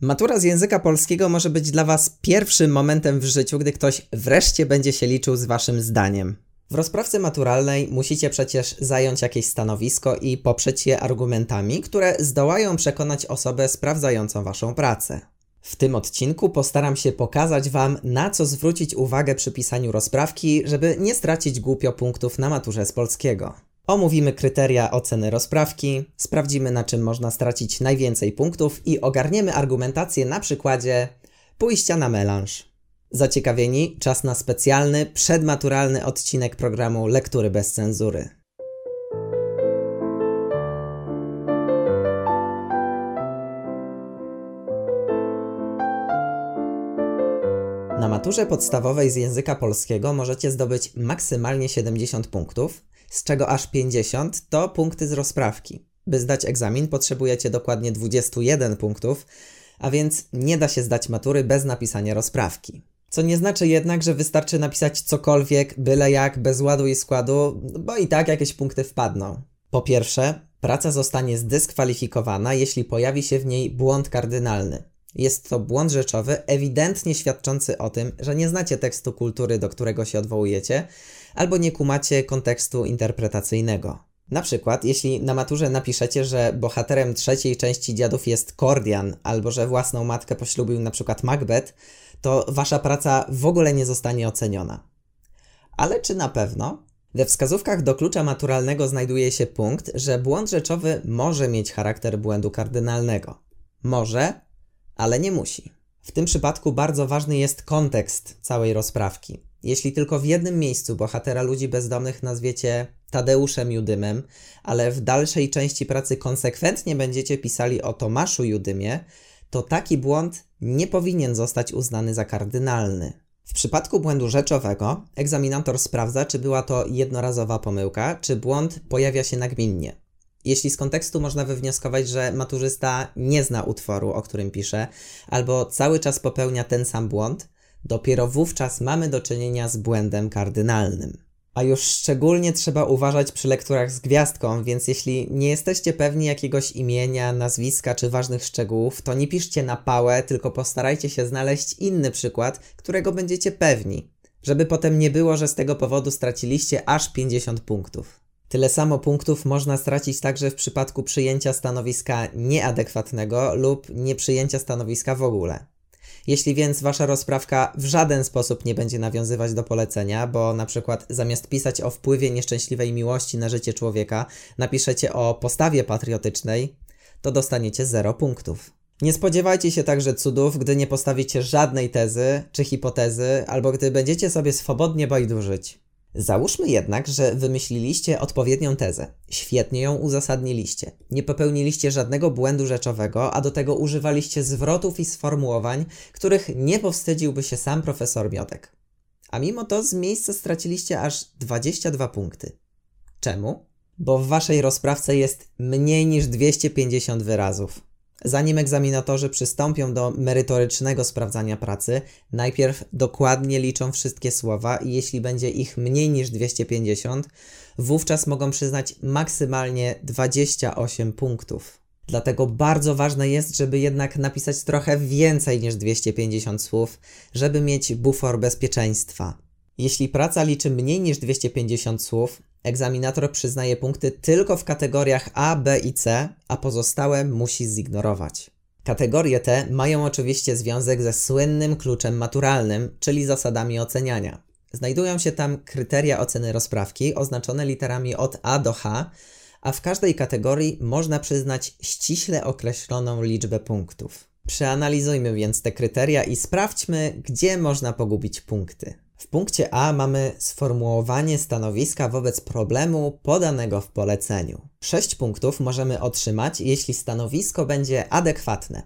Matura z języka polskiego może być dla Was pierwszym momentem w życiu, gdy ktoś wreszcie będzie się liczył z Waszym zdaniem. W rozprawce maturalnej musicie przecież zająć jakieś stanowisko i poprzeć je argumentami, które zdołają przekonać osobę sprawdzającą Waszą pracę. W tym odcinku postaram się pokazać Wam, na co zwrócić uwagę przy pisaniu rozprawki, żeby nie stracić głupio punktów na maturze z polskiego. Omówimy kryteria oceny rozprawki, sprawdzimy na czym można stracić najwięcej punktów i ogarniemy argumentację na przykładzie pójścia na melanż. Zaciekawieni? Czas na specjalny, przedmaturalny odcinek programu Lektury bez cenzury. Na maturze podstawowej z języka polskiego możecie zdobyć maksymalnie 70 punktów, z czego aż 50 to punkty z rozprawki. By zdać egzamin potrzebujecie dokładnie 21 punktów, a więc nie da się zdać matury bez napisania rozprawki. Co nie znaczy jednak, że wystarczy napisać cokolwiek, byle jak, bez ładu i składu, bo i tak jakieś punkty wpadną. Po pierwsze, praca zostanie zdyskwalifikowana, jeśli pojawi się w niej błąd kardynalny. Jest to błąd rzeczowy, ewidentnie świadczący o tym, że nie znacie tekstu kultury, do którego się odwołujecie, albo nie kumacie kontekstu interpretacyjnego. Na przykład, jeśli na maturze napiszecie, że bohaterem trzeciej części Dziadów jest Kordian, albo że własną matkę poślubił na przykład Macbeth, to wasza praca w ogóle nie zostanie oceniona. Ale czy na pewno? We wskazówkach do klucza maturalnego znajduje się punkt, że błąd rzeczowy może mieć charakter błędu kardynalnego. Może, ale nie musi. W tym przypadku bardzo ważny jest kontekst całej rozprawki. Jeśli tylko w jednym miejscu bohatera ludzi bezdomnych nazwiecie Tadeuszem Judymem, ale w dalszej części pracy konsekwentnie będziecie pisali o Tomaszu Judymie, to taki błąd nie powinien zostać uznany za kardynalny. W przypadku błędu rzeczowego egzaminator sprawdza, czy była to jednorazowa pomyłka, czy błąd pojawia się nagminnie. Jeśli z kontekstu można wywnioskować, że maturzysta nie zna utworu, o którym pisze, albo cały czas popełnia ten sam błąd, dopiero wówczas mamy do czynienia z błędem kardynalnym. A już szczególnie trzeba uważać przy lekturach z gwiazdką, więc jeśli nie jesteście pewni jakiegoś imienia, nazwiska czy ważnych szczegółów, to nie piszcie na pałę, tylko postarajcie się znaleźć inny przykład, którego będziecie pewni, żeby potem nie było, że z tego powodu straciliście aż 50 punktów. Tyle samo punktów można stracić także w przypadku przyjęcia stanowiska nieadekwatnego lub nieprzyjęcia stanowiska w ogóle. Jeśli więc wasza rozprawka w żaden sposób nie będzie nawiązywać do polecenia, bo na przykład zamiast pisać o wpływie nieszczęśliwej miłości na życie człowieka, napiszecie o postawie patriotycznej, to dostaniecie 0 punktów. Nie spodziewajcie się także cudów, gdy nie postawicie żadnej tezy czy hipotezy, albo gdy będziecie sobie swobodnie bajdurzyć. Załóżmy jednak, że wymyśliliście odpowiednią tezę, świetnie ją uzasadniliście, nie popełniliście żadnego błędu rzeczowego, a do tego używaliście zwrotów i sformułowań, których nie powstydziłby się sam profesor Miotek. A mimo to z miejsca straciliście aż 22 punkty. Czemu? Bo w waszej rozprawce jest mniej niż 250 wyrazów. Zanim egzaminatorzy przystąpią do merytorycznego sprawdzania pracy, najpierw dokładnie liczą wszystkie słowa i jeśli będzie ich mniej niż 250, wówczas mogą przyznać maksymalnie 28 punktów. Dlatego bardzo ważne jest, żeby jednak napisać trochę więcej niż 250 słów, żeby mieć bufor bezpieczeństwa. Jeśli praca liczy mniej niż 250 słów, egzaminator przyznaje punkty tylko w kategoriach A, B i C, a pozostałe musi zignorować. Kategorie te mają oczywiście związek ze słynnym kluczem maturalnym, czyli zasadami oceniania. Znajdują się tam kryteria oceny rozprawki oznaczone literami od A do H, a w każdej kategorii można przyznać ściśle określoną liczbę punktów. Przeanalizujmy więc te kryteria i sprawdźmy, gdzie można pogubić punkty. W punkcie A mamy sformułowanie stanowiska wobec problemu podanego w poleceniu. 6 punktów możemy otrzymać, jeśli stanowisko będzie adekwatne.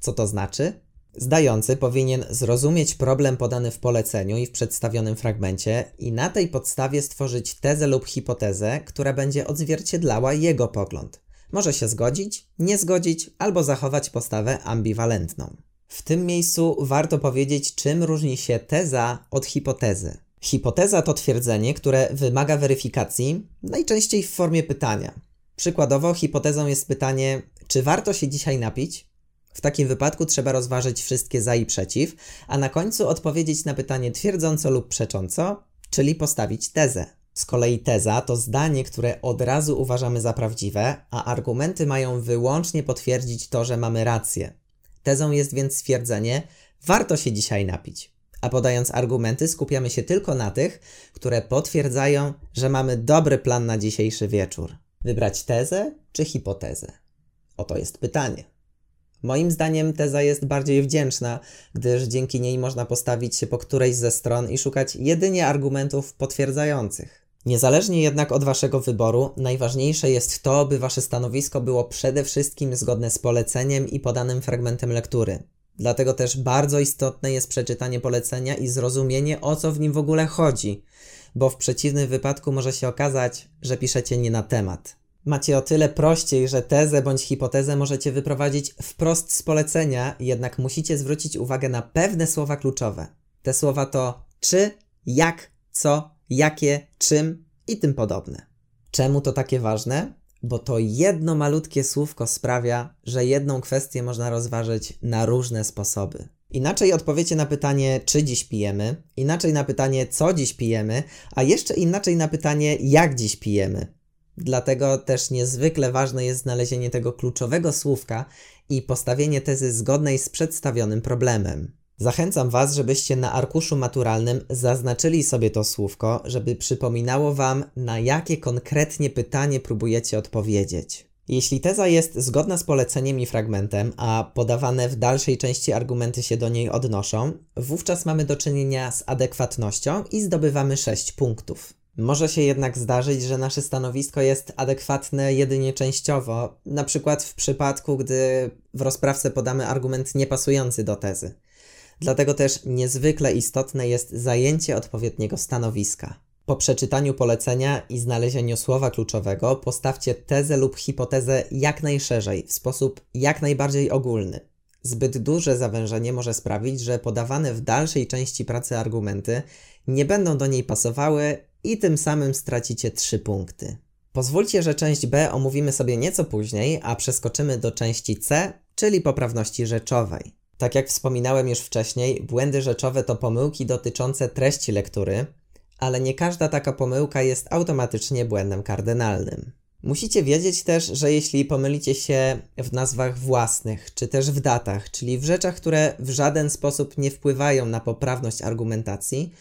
Co to znaczy? Zdający powinien zrozumieć problem podany w poleceniu i w przedstawionym fragmencie i na tej podstawie stworzyć tezę lub hipotezę, która będzie odzwierciedlała jego pogląd. Może się zgodzić, nie zgodzić albo zachować postawę ambiwalentną. W tym miejscu warto powiedzieć, czym różni się teza od hipotezy. Hipoteza to twierdzenie, które wymaga weryfikacji, najczęściej w formie pytania. Przykładowo, hipotezą jest pytanie, czy warto się dzisiaj napić? W takim wypadku trzeba rozważyć wszystkie za i przeciw, a na końcu odpowiedzieć na pytanie twierdząco lub przecząco, czyli postawić tezę. Z kolei teza to zdanie, które od razu uważamy za prawdziwe, a argumenty mają wyłącznie potwierdzić to, że mamy rację. Tezą jest więc stwierdzenie: warto się dzisiaj napić. A podając argumenty, skupiamy się tylko na tych, które potwierdzają, że mamy dobry plan na dzisiejszy wieczór. Wybrać tezę czy hipotezę? Oto jest pytanie. Moim zdaniem teza jest bardziej wdzięczna, gdyż dzięki niej można postawić się po którejś ze stron i szukać jedynie argumentów potwierdzających. Niezależnie jednak od Waszego wyboru, najważniejsze jest to, by Wasze stanowisko było przede wszystkim zgodne z poleceniem i podanym fragmentem lektury. Dlatego też bardzo istotne jest przeczytanie polecenia i zrozumienie, o co w nim w ogóle chodzi, bo w przeciwnym wypadku może się okazać, że piszecie nie na temat. Macie o tyle prościej, że tezę bądź hipotezę możecie wyprowadzić wprost z polecenia, jednak musicie zwrócić uwagę na pewne słowa kluczowe. Te słowa to czy, jak, co, jakie, czym i tym podobne. Czemu to takie ważne? Bo to jedno malutkie słówko sprawia, że jedną kwestię można rozważyć na różne sposoby. Inaczej odpowiecie na pytanie, czy dziś pijemy, inaczej na pytanie, co dziś pijemy, a jeszcze inaczej na pytanie, jak dziś pijemy. Dlatego też niezwykle ważne jest znalezienie tego kluczowego słówka i postawienie tezy zgodnej z przedstawionym problemem. Zachęcam Was, żebyście na arkuszu maturalnym zaznaczyli sobie to słówko, żeby przypominało Wam, na jakie konkretnie pytanie próbujecie odpowiedzieć. Jeśli teza jest zgodna z poleceniem i fragmentem, a podawane w dalszej części argumenty się do niej odnoszą, wówczas mamy do czynienia z adekwatnością i zdobywamy 6 punktów. Może się jednak zdarzyć, że nasze stanowisko jest adekwatne jedynie częściowo, na przykład w przypadku, gdy w rozprawce podamy argument niepasujący do tezy. Dlatego też niezwykle istotne jest zajęcie odpowiedniego stanowiska. Po przeczytaniu polecenia i znalezieniu słowa kluczowego postawcie tezę lub hipotezę jak najszerzej, w sposób jak najbardziej ogólny. Zbyt duże zawężenie może sprawić, że podawane w dalszej części pracy argumenty nie będą do niej pasowały i tym samym stracicie 3 punkty. Pozwólcie, że część B omówimy sobie nieco później, a przeskoczymy do części C, czyli poprawności rzeczowej. Tak jak wspominałem już wcześniej, błędy rzeczowe to pomyłki dotyczące treści lektury, ale nie każda taka pomyłka jest automatycznie błędem kardynalnym. Musicie wiedzieć też, że jeśli pomylicie się w nazwach własnych, czy też w datach, czyli w rzeczach, które w żaden sposób nie wpływają na poprawność argumentacji,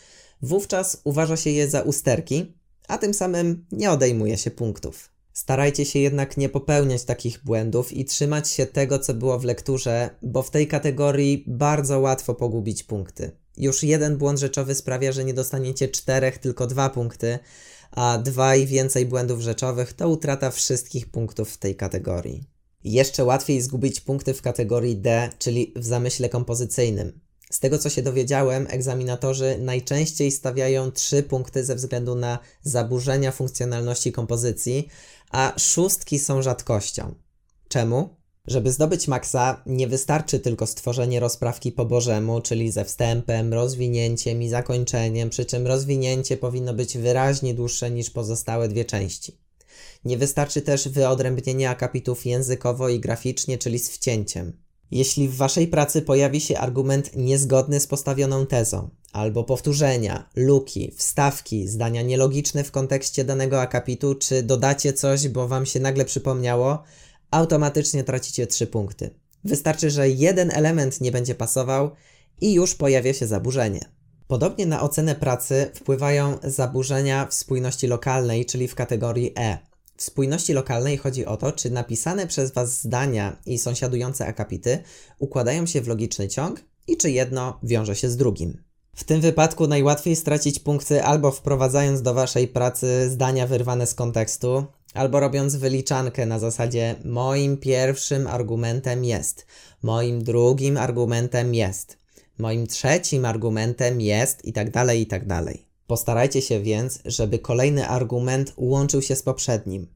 wówczas uważa się je za usterki, a tym samym nie odejmuje się punktów. Starajcie się jednak nie popełniać takich błędów i trzymać się tego, co było w lekturze, bo w tej kategorii bardzo łatwo pogubić punkty. Już jeden błąd rzeczowy sprawia, że nie dostaniecie czterech, tylko dwa punkty, a dwa i więcej błędów rzeczowych to utrata wszystkich punktów w tej kategorii. Jeszcze łatwiej zgubić punkty w kategorii D, czyli w zamyśle kompozycyjnym. Z tego co się dowiedziałem, egzaminatorzy najczęściej stawiają 3 punkty ze względu na zaburzenia funkcjonalności kompozycji, a szóstki są rzadkością. Czemu? Żeby zdobyć maksa, nie wystarczy tylko stworzenie rozprawki po bożemu, czyli ze wstępem, rozwinięciem i zakończeniem, przy czym rozwinięcie powinno być wyraźnie dłuższe niż pozostałe dwie części. Nie wystarczy też wyodrębnienie akapitów językowo i graficznie, czyli z wcięciem. Jeśli w Waszej pracy pojawi się argument niezgodny z postawioną tezą, albo powtórzenia, luki, wstawki, zdania nielogiczne w kontekście danego akapitu, czy dodacie coś, bo Wam się nagle przypomniało, automatycznie tracicie 3 punkty. Wystarczy, że jeden element nie będzie pasował i już pojawia się zaburzenie. Podobnie na ocenę pracy wpływają zaburzenia w spójności lokalnej, czyli w kategorii E. Spójności lokalnej chodzi o to, czy napisane przez Was zdania i sąsiadujące akapity układają się w logiczny ciąg i czy jedno wiąże się z drugim. W tym wypadku najłatwiej stracić punkty albo wprowadzając do Waszej pracy zdania wyrwane z kontekstu, albo robiąc wyliczankę na zasadzie moim pierwszym argumentem jest, moim drugim argumentem jest, moim trzecim argumentem jest i tak dalej, i tak dalej. Postarajcie się więc, żeby kolejny argument łączył się z poprzednim.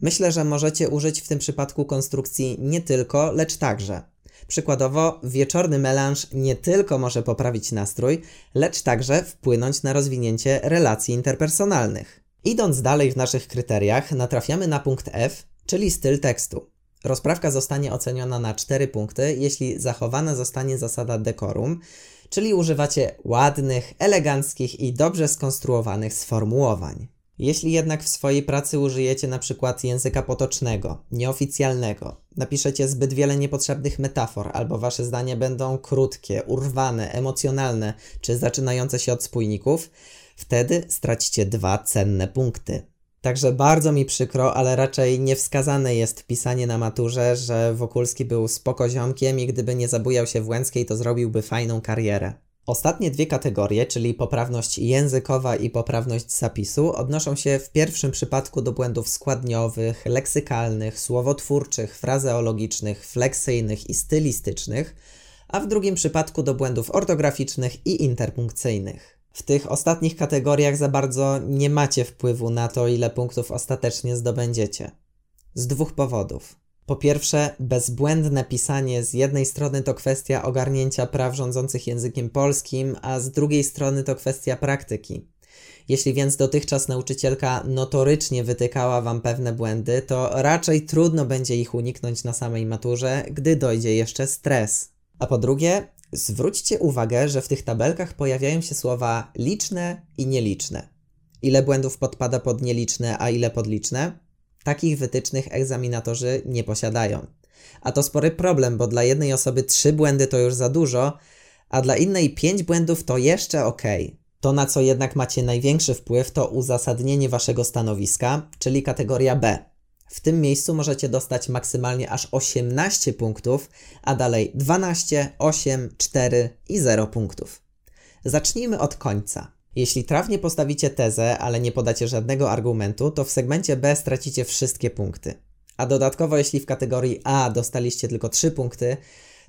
Myślę, że możecie użyć w tym przypadku konstrukcji nie tylko, lecz także. Przykładowo, wieczorny melanż nie tylko może poprawić nastrój, lecz także wpłynąć na rozwinięcie relacji interpersonalnych. Idąc dalej w naszych kryteriach, natrafiamy na punkt F, czyli styl tekstu. Rozprawka zostanie oceniona na 4 punkty, jeśli zachowana zostanie zasada dekorum, czyli używacie ładnych, eleganckich i dobrze skonstruowanych sformułowań. Jeśli jednak w swojej pracy użyjecie na przykład języka potocznego, nieoficjalnego, napiszecie zbyt wiele niepotrzebnych metafor, albo wasze zdania będą krótkie, urwane, emocjonalne czy zaczynające się od spójników, wtedy stracicie dwa cenne punkty. Także bardzo mi przykro, ale raczej niewskazane jest pisanie na maturze, że Wokulski był spokoziomkiem i gdyby nie zabujał się w Łęckiej, to zrobiłby fajną karierę. Ostatnie dwie kategorie, czyli poprawność językowa i poprawność zapisu, odnoszą się w pierwszym przypadku do błędów składniowych, leksykalnych, słowotwórczych, frazeologicznych, fleksyjnych i stylistycznych, a w drugim przypadku do błędów ortograficznych i interpunkcyjnych. W tych ostatnich kategoriach za bardzo nie macie wpływu na to, ile punktów ostatecznie zdobędziecie. Z dwóch powodów. Po pierwsze, bezbłędne pisanie z jednej strony to kwestia ogarnięcia praw rządzących językiem polskim, a z drugiej strony to kwestia praktyki. Jeśli więc dotychczas nauczycielka notorycznie wytykała Wam pewne błędy, to raczej trudno będzie ich uniknąć na samej maturze, gdy dojdzie jeszcze stres. A po drugie, zwróćcie uwagę, że w tych tabelkach pojawiają się słowa liczne i nieliczne. Ile błędów podpada pod nieliczne, a ile pod liczne? Takich wytycznych egzaminatorzy nie posiadają. A to spory problem, bo dla jednej osoby trzy błędy to już za dużo, a dla innej pięć błędów to jeszcze ok. To, na co jednak macie największy wpływ, to uzasadnienie waszego stanowiska, czyli kategoria B. W tym miejscu możecie dostać maksymalnie aż 18 punktów, a dalej 12, 8, 4 i 0 punktów. Zacznijmy od końca. Jeśli trafnie postawicie tezę, ale nie podacie żadnego argumentu, to w segmencie B stracicie wszystkie punkty. A dodatkowo, jeśli w kategorii A dostaliście tylko 3 punkty,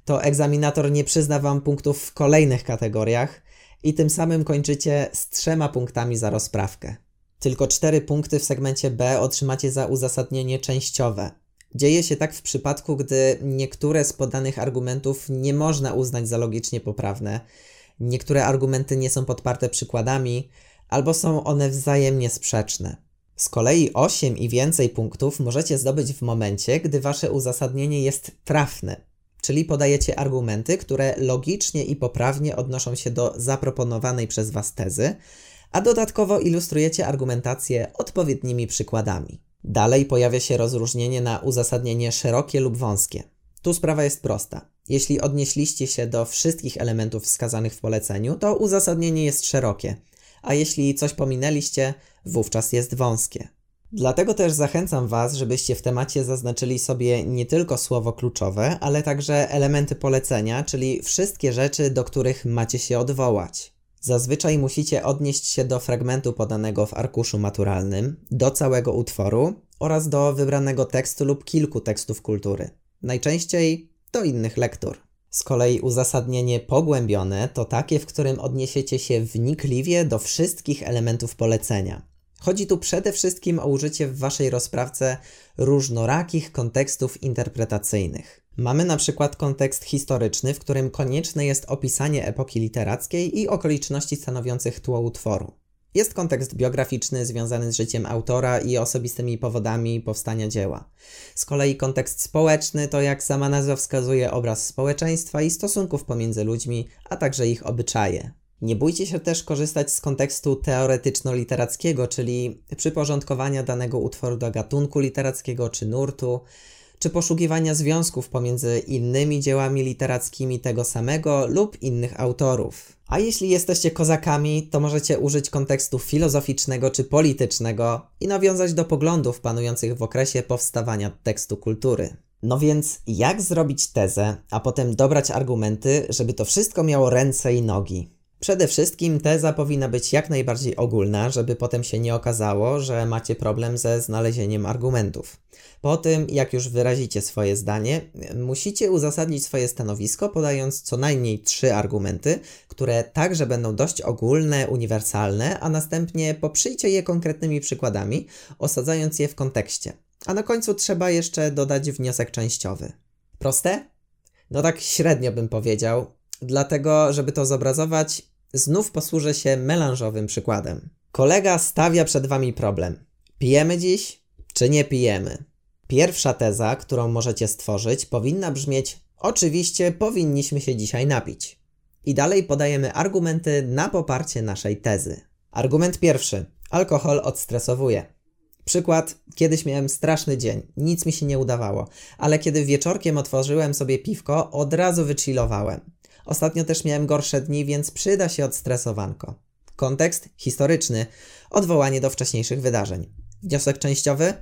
to egzaminator nie przyzna Wam punktów w kolejnych kategoriach i tym samym kończycie z trzema punktami za rozprawkę. Tylko 4 punkty w segmencie B otrzymacie za uzasadnienie częściowe. Dzieje się tak w przypadku, gdy niektóre z podanych argumentów nie można uznać za logicznie poprawne, niektóre argumenty nie są podparte przykładami, albo są one wzajemnie sprzeczne. Z kolei 8 i więcej punktów możecie zdobyć w momencie, gdy wasze uzasadnienie jest trafne, czyli podajecie argumenty, które logicznie i poprawnie odnoszą się do zaproponowanej przez was tezy, a dodatkowo ilustrujecie argumentację odpowiednimi przykładami. Dalej pojawia się rozróżnienie na uzasadnienie szerokie lub wąskie. Tu sprawa jest prosta. Jeśli odnieśliście się do wszystkich elementów wskazanych w poleceniu, to uzasadnienie jest szerokie, a jeśli coś pominęliście, wówczas jest wąskie. Dlatego też zachęcam Was, żebyście w temacie zaznaczyli sobie nie tylko słowo kluczowe, ale także elementy polecenia, czyli wszystkie rzeczy, do których macie się odwołać. Zazwyczaj musicie odnieść się do fragmentu podanego w arkuszu maturalnym, do całego utworu oraz do wybranego tekstu lub kilku tekstów kultury. Najczęściej do innych lektur. Z kolei uzasadnienie pogłębione to takie, w którym odniesiecie się wnikliwie do wszystkich elementów polecenia. Chodzi tu przede wszystkim o użycie w Waszej rozprawce różnorakich kontekstów interpretacyjnych. Mamy na przykład kontekst historyczny, w którym konieczne jest opisanie epoki literackiej i okoliczności stanowiących tło utworu. Jest kontekst biograficzny związany z życiem autora i osobistymi powodami powstania dzieła. Z kolei kontekst społeczny to, jak sama nazwa wskazuje, obraz społeczeństwa i stosunków pomiędzy ludźmi, a także ich obyczaje. Nie bójcie się też korzystać z kontekstu teoretyczno-literackiego, czyli przyporządkowania danego utworu do gatunku literackiego czy nurtu, czy poszukiwania związków pomiędzy innymi dziełami literackimi tego samego lub innych autorów. A jeśli jesteście kozakami, to możecie użyć kontekstu filozoficznego czy politycznego i nawiązać do poglądów panujących w okresie powstawania tekstu kultury. No więc, jak zrobić tezę, a potem dobrać argumenty, żeby to wszystko miało ręce i nogi? Przede wszystkim teza powinna być jak najbardziej ogólna, żeby potem się nie okazało, że macie problem ze znalezieniem argumentów. Po tym, jak już wyrazicie swoje zdanie, musicie uzasadnić swoje stanowisko, podając co najmniej trzy argumenty, które także będą dość ogólne, uniwersalne, a następnie poprzyjcie je konkretnymi przykładami, osadzając je w kontekście. A na końcu trzeba jeszcze dodać wniosek częściowy. Proste? No tak średnio bym powiedział, dlatego, żeby to zobrazować, znów posłużę się melanżowym przykładem. Kolega stawia przed wami problem. Pijemy dziś, czy nie pijemy? Pierwsza teza, którą możecie stworzyć, powinna brzmieć: Oczywiście powinniśmy się dzisiaj napić. I dalej podajemy argumenty na poparcie naszej tezy. Argument pierwszy: alkohol odstresowuje. Przykład: kiedyś miałem straszny dzień, nic mi się nie udawało, ale kiedy wieczorkiem otworzyłem sobie piwko, od razu wychillowałem. Ostatnio też miałem gorsze dni, więc przyda się odstresowanko. Kontekst historyczny, odwołanie do wcześniejszych wydarzeń. Wniosek częściowy: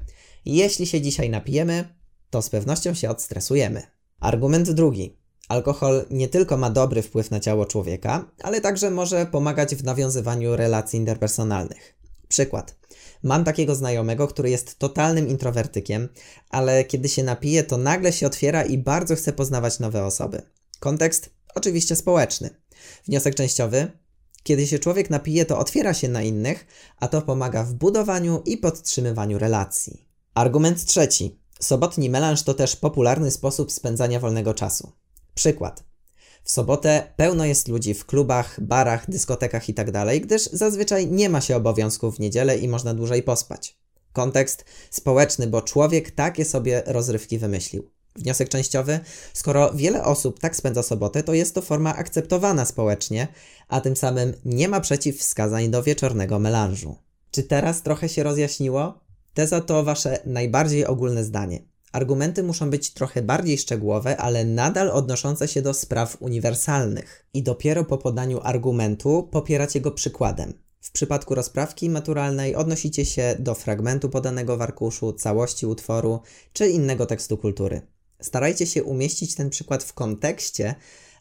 jeśli się dzisiaj napijemy, to z pewnością się odstresujemy. Argument drugi. Alkohol nie tylko ma dobry wpływ na ciało człowieka, ale także może pomagać w nawiązywaniu relacji interpersonalnych. Przykład. Mam takiego znajomego, który jest totalnym introwertykiem, ale kiedy się napije, to nagle się otwiera i bardzo chce poznawać nowe osoby. Kontekst oczywiście społeczny. Wniosek częściowy. Kiedy się człowiek napije, to otwiera się na innych, a to pomaga w budowaniu i podtrzymywaniu relacji. Argument trzeci. Sobotni melanż to też popularny sposób spędzania wolnego czasu. Przykład. W sobotę pełno jest ludzi w klubach, barach, dyskotekach itd., gdyż zazwyczaj nie ma się obowiązków w niedzielę i można dłużej pospać. Kontekst społeczny, bo człowiek takie sobie rozrywki wymyślił. Wniosek częściowy: skoro wiele osób tak spędza sobotę, to jest to forma akceptowana społecznie, a tym samym nie ma przeciwwskazań do wieczornego melanżu. Czy teraz trochę się rozjaśniło? Teza to wasze najbardziej ogólne zdanie. Argumenty muszą być trochę bardziej szczegółowe, ale nadal odnoszące się do spraw uniwersalnych. I dopiero po podaniu argumentu popieracie go przykładem. W przypadku rozprawki maturalnej odnosicie się do fragmentu podanego w arkuszu, całości utworu czy innego tekstu kultury. Starajcie się umieścić ten przykład w kontekście,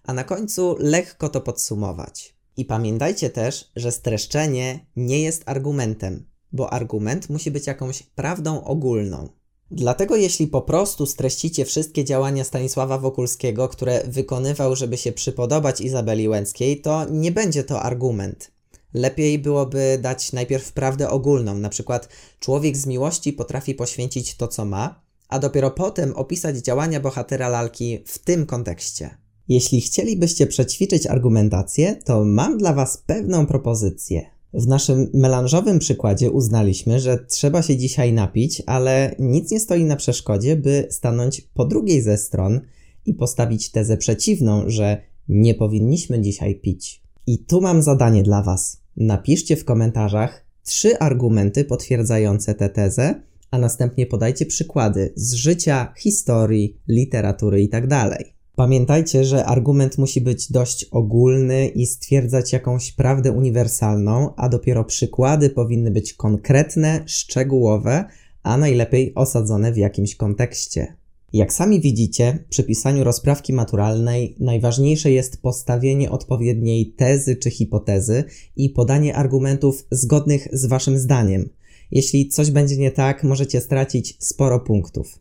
a na końcu lekko to podsumować. I pamiętajcie też, że streszczenie nie jest argumentem, bo argument musi być jakąś prawdą ogólną. Dlatego jeśli po prostu streścicie wszystkie działania Stanisława Wokulskiego, które wykonywał, żeby się przypodobać Izabeli Łęckiej, to nie będzie to argument. Lepiej byłoby dać najpierw prawdę ogólną, na przykład człowiek z miłości potrafi poświęcić to, co ma, a dopiero potem opisać działania bohatera lalki w tym kontekście. Jeśli chcielibyście przećwiczyć argumentację, to mam dla Was pewną propozycję. W naszym melanżowym przykładzie uznaliśmy, że trzeba się dzisiaj napić, ale nic nie stoi na przeszkodzie, by stanąć po drugiej ze stron i postawić tezę przeciwną, że nie powinniśmy dzisiaj pić. I tu mam zadanie dla Was. Napiszcie w komentarzach trzy argumenty potwierdzające tę tezę, a następnie podajcie przykłady z życia, historii, literatury itd. Tak Pamiętajcie, że argument musi być dość ogólny i stwierdzać jakąś prawdę uniwersalną, a dopiero przykłady powinny być konkretne, szczegółowe, a najlepiej osadzone w jakimś kontekście. Jak sami widzicie, przy pisaniu rozprawki maturalnej najważniejsze jest postawienie odpowiedniej tezy czy hipotezy i podanie argumentów zgodnych z waszym zdaniem. Jeśli coś będzie nie tak, możecie stracić sporo punktów.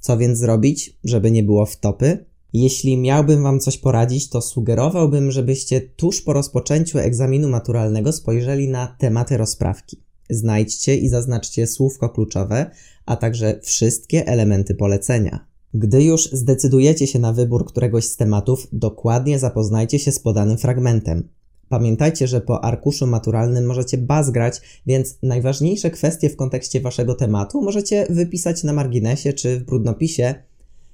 Co więc zrobić, żeby nie było wtopy? Jeśli miałbym Wam coś poradzić, to sugerowałbym, żebyście tuż po rozpoczęciu egzaminu maturalnego spojrzeli na tematy rozprawki. Znajdźcie i zaznaczcie słówko kluczowe, a także wszystkie elementy polecenia. Gdy już zdecydujecie się na wybór któregoś z tematów, dokładnie zapoznajcie się z podanym fragmentem. Pamiętajcie, że po arkuszu maturalnym możecie bazgrać, więc najważniejsze kwestie w kontekście waszego tematu możecie wypisać na marginesie czy w brudnopisie,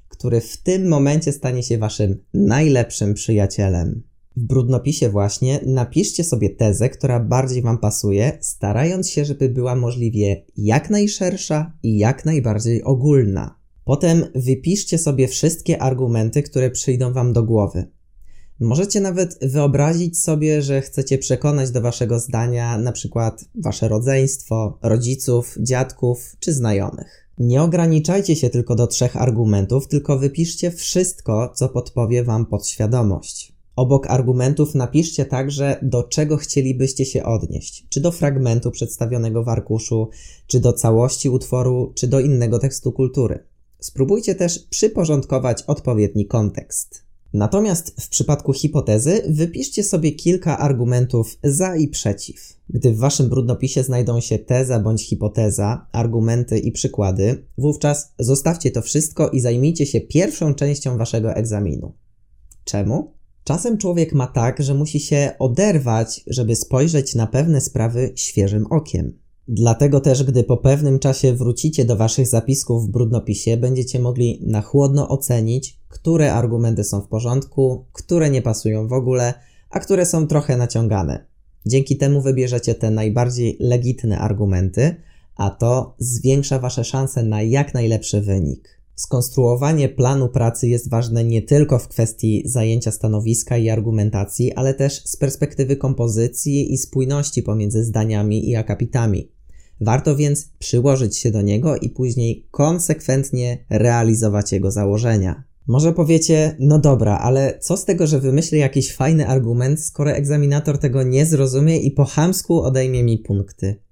który w tym momencie stanie się waszym najlepszym przyjacielem. W brudnopisie właśnie napiszcie sobie tezę, która bardziej wam pasuje, starając się, żeby była możliwie jak najszersza i jak najbardziej ogólna. Potem wypiszcie sobie wszystkie argumenty, które przyjdą wam do głowy. Możecie nawet wyobrazić sobie, że chcecie przekonać do waszego zdania na przykład wasze rodzeństwo, rodziców, dziadków czy znajomych. Nie ograniczajcie się tylko do trzech argumentów, tylko wypiszcie wszystko, co podpowie Wam podświadomość. Obok argumentów napiszcie także, do czego chcielibyście się odnieść. Czy do fragmentu przedstawionego w arkuszu, czy do całości utworu, czy do innego tekstu kultury. Spróbujcie też przyporządkować odpowiedni kontekst. Natomiast w przypadku hipotezy wypiszcie sobie kilka argumentów za i przeciw. Gdy w waszym brudnopisie znajdą się teza bądź hipoteza, argumenty i przykłady, wówczas zostawcie to wszystko i zajmijcie się pierwszą częścią waszego egzaminu. Czemu? Czasem człowiek ma tak, że musi się oderwać, żeby spojrzeć na pewne sprawy świeżym okiem. Dlatego też, gdy po pewnym czasie wrócicie do Waszych zapisków w brudnopisie, będziecie mogli na chłodno ocenić, które argumenty są w porządku, które nie pasują w ogóle, a które są trochę naciągane. Dzięki temu wybierzecie te najbardziej legitne argumenty, a to zwiększa Wasze szanse na jak najlepszy wynik. Skonstruowanie planu pracy jest ważne nie tylko w kwestii zajęcia stanowiska i argumentacji, ale też z perspektywy kompozycji i spójności pomiędzy zdaniami i akapitami. Warto więc przyłożyć się do niego i później konsekwentnie realizować jego założenia. Może powiecie, no dobra, ale co z tego, że wymyślę jakiś fajny argument, skoro egzaminator tego nie zrozumie i po chamsku odejmie mi punkty?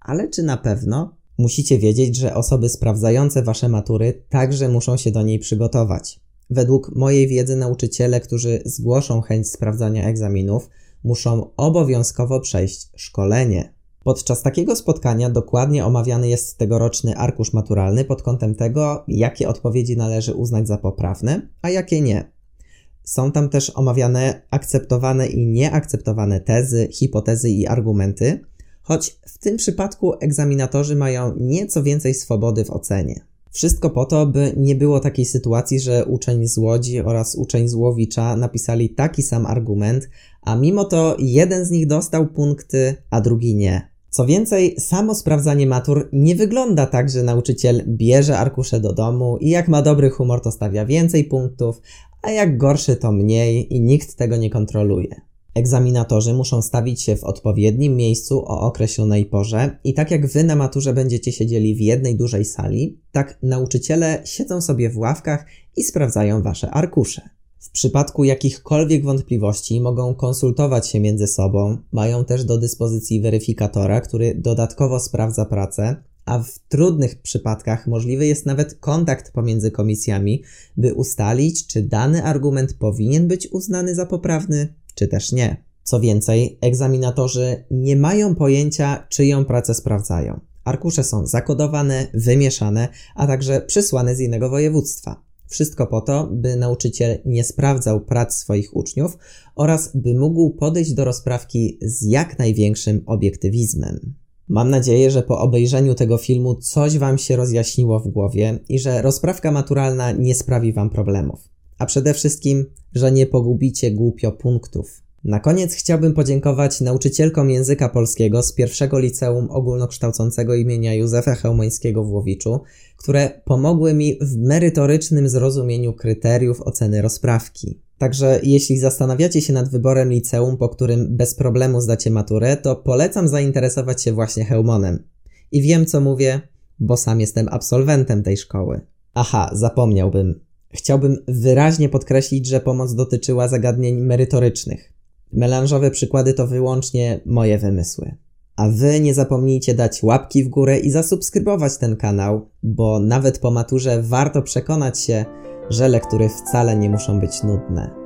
Ale czy na pewno? Musicie wiedzieć, że osoby sprawdzające wasze matury także muszą się do niej przygotować. Według mojej wiedzy nauczyciele, którzy zgłoszą chęć sprawdzania egzaminów, muszą obowiązkowo przejść szkolenie. Podczas takiego spotkania dokładnie omawiany jest tegoroczny arkusz maturalny pod kątem tego, jakie odpowiedzi należy uznać za poprawne, a jakie nie. Są tam też omawiane akceptowane i nieakceptowane tezy, hipotezy i argumenty, choć w tym przypadku egzaminatorzy mają nieco więcej swobody w ocenie. Wszystko po to, by nie było takiej sytuacji, że uczeń z Łodzi oraz uczeń z Łowicza napisali taki sam argument, a mimo to jeden z nich dostał punkty, a drugi nie. Co więcej, samo sprawdzanie matur nie wygląda tak, że nauczyciel bierze arkusze do domu i jak ma dobry humor, to stawia więcej punktów, a jak gorszy, to mniej i nikt tego nie kontroluje. Egzaminatorzy muszą stawić się w odpowiednim miejscu o określonej porze i tak jak wy na maturze będziecie siedzieli w jednej dużej sali, tak nauczyciele siedzą sobie w ławkach i sprawdzają wasze arkusze. W przypadku jakichkolwiek wątpliwości mogą konsultować się między sobą, mają też do dyspozycji weryfikatora, który dodatkowo sprawdza pracę, a w trudnych przypadkach możliwy jest nawet kontakt pomiędzy komisjami, by ustalić, czy dany argument powinien być uznany za poprawny, czy też nie. Co więcej, egzaminatorzy nie mają pojęcia, czyją pracę sprawdzają. Arkusze są zakodowane, wymieszane, a także przysłane z innego województwa. Wszystko po to, by nauczyciel nie sprawdzał prac swoich uczniów oraz by mógł podejść do rozprawki z jak największym obiektywizmem. Mam nadzieję, że po obejrzeniu tego filmu coś Wam się rozjaśniło w głowie i że rozprawka maturalna nie sprawi Wam problemów. A przede wszystkim, że nie pogubicie głupio punktów. Na koniec chciałbym podziękować nauczycielkom języka polskiego z pierwszego liceum ogólnokształcącego imienia Józefa Chełmońskiego w Łowiczu, które pomogły mi w merytorycznym zrozumieniu kryteriów oceny rozprawki. Także jeśli zastanawiacie się nad wyborem liceum, po którym bez problemu zdacie maturę, to polecam zainteresować się właśnie Hełmonem. I wiem co mówię, bo sam jestem absolwentem tej szkoły. Aha, zapomniałbym. Chciałbym wyraźnie podkreślić, że pomoc dotyczyła zagadnień merytorycznych. Melanżowe przykłady to wyłącznie moje wymysły. A wy nie zapomnijcie dać łapki w górę i zasubskrybować ten kanał, bo nawet po maturze warto przekonać się, że lektury wcale nie muszą być nudne.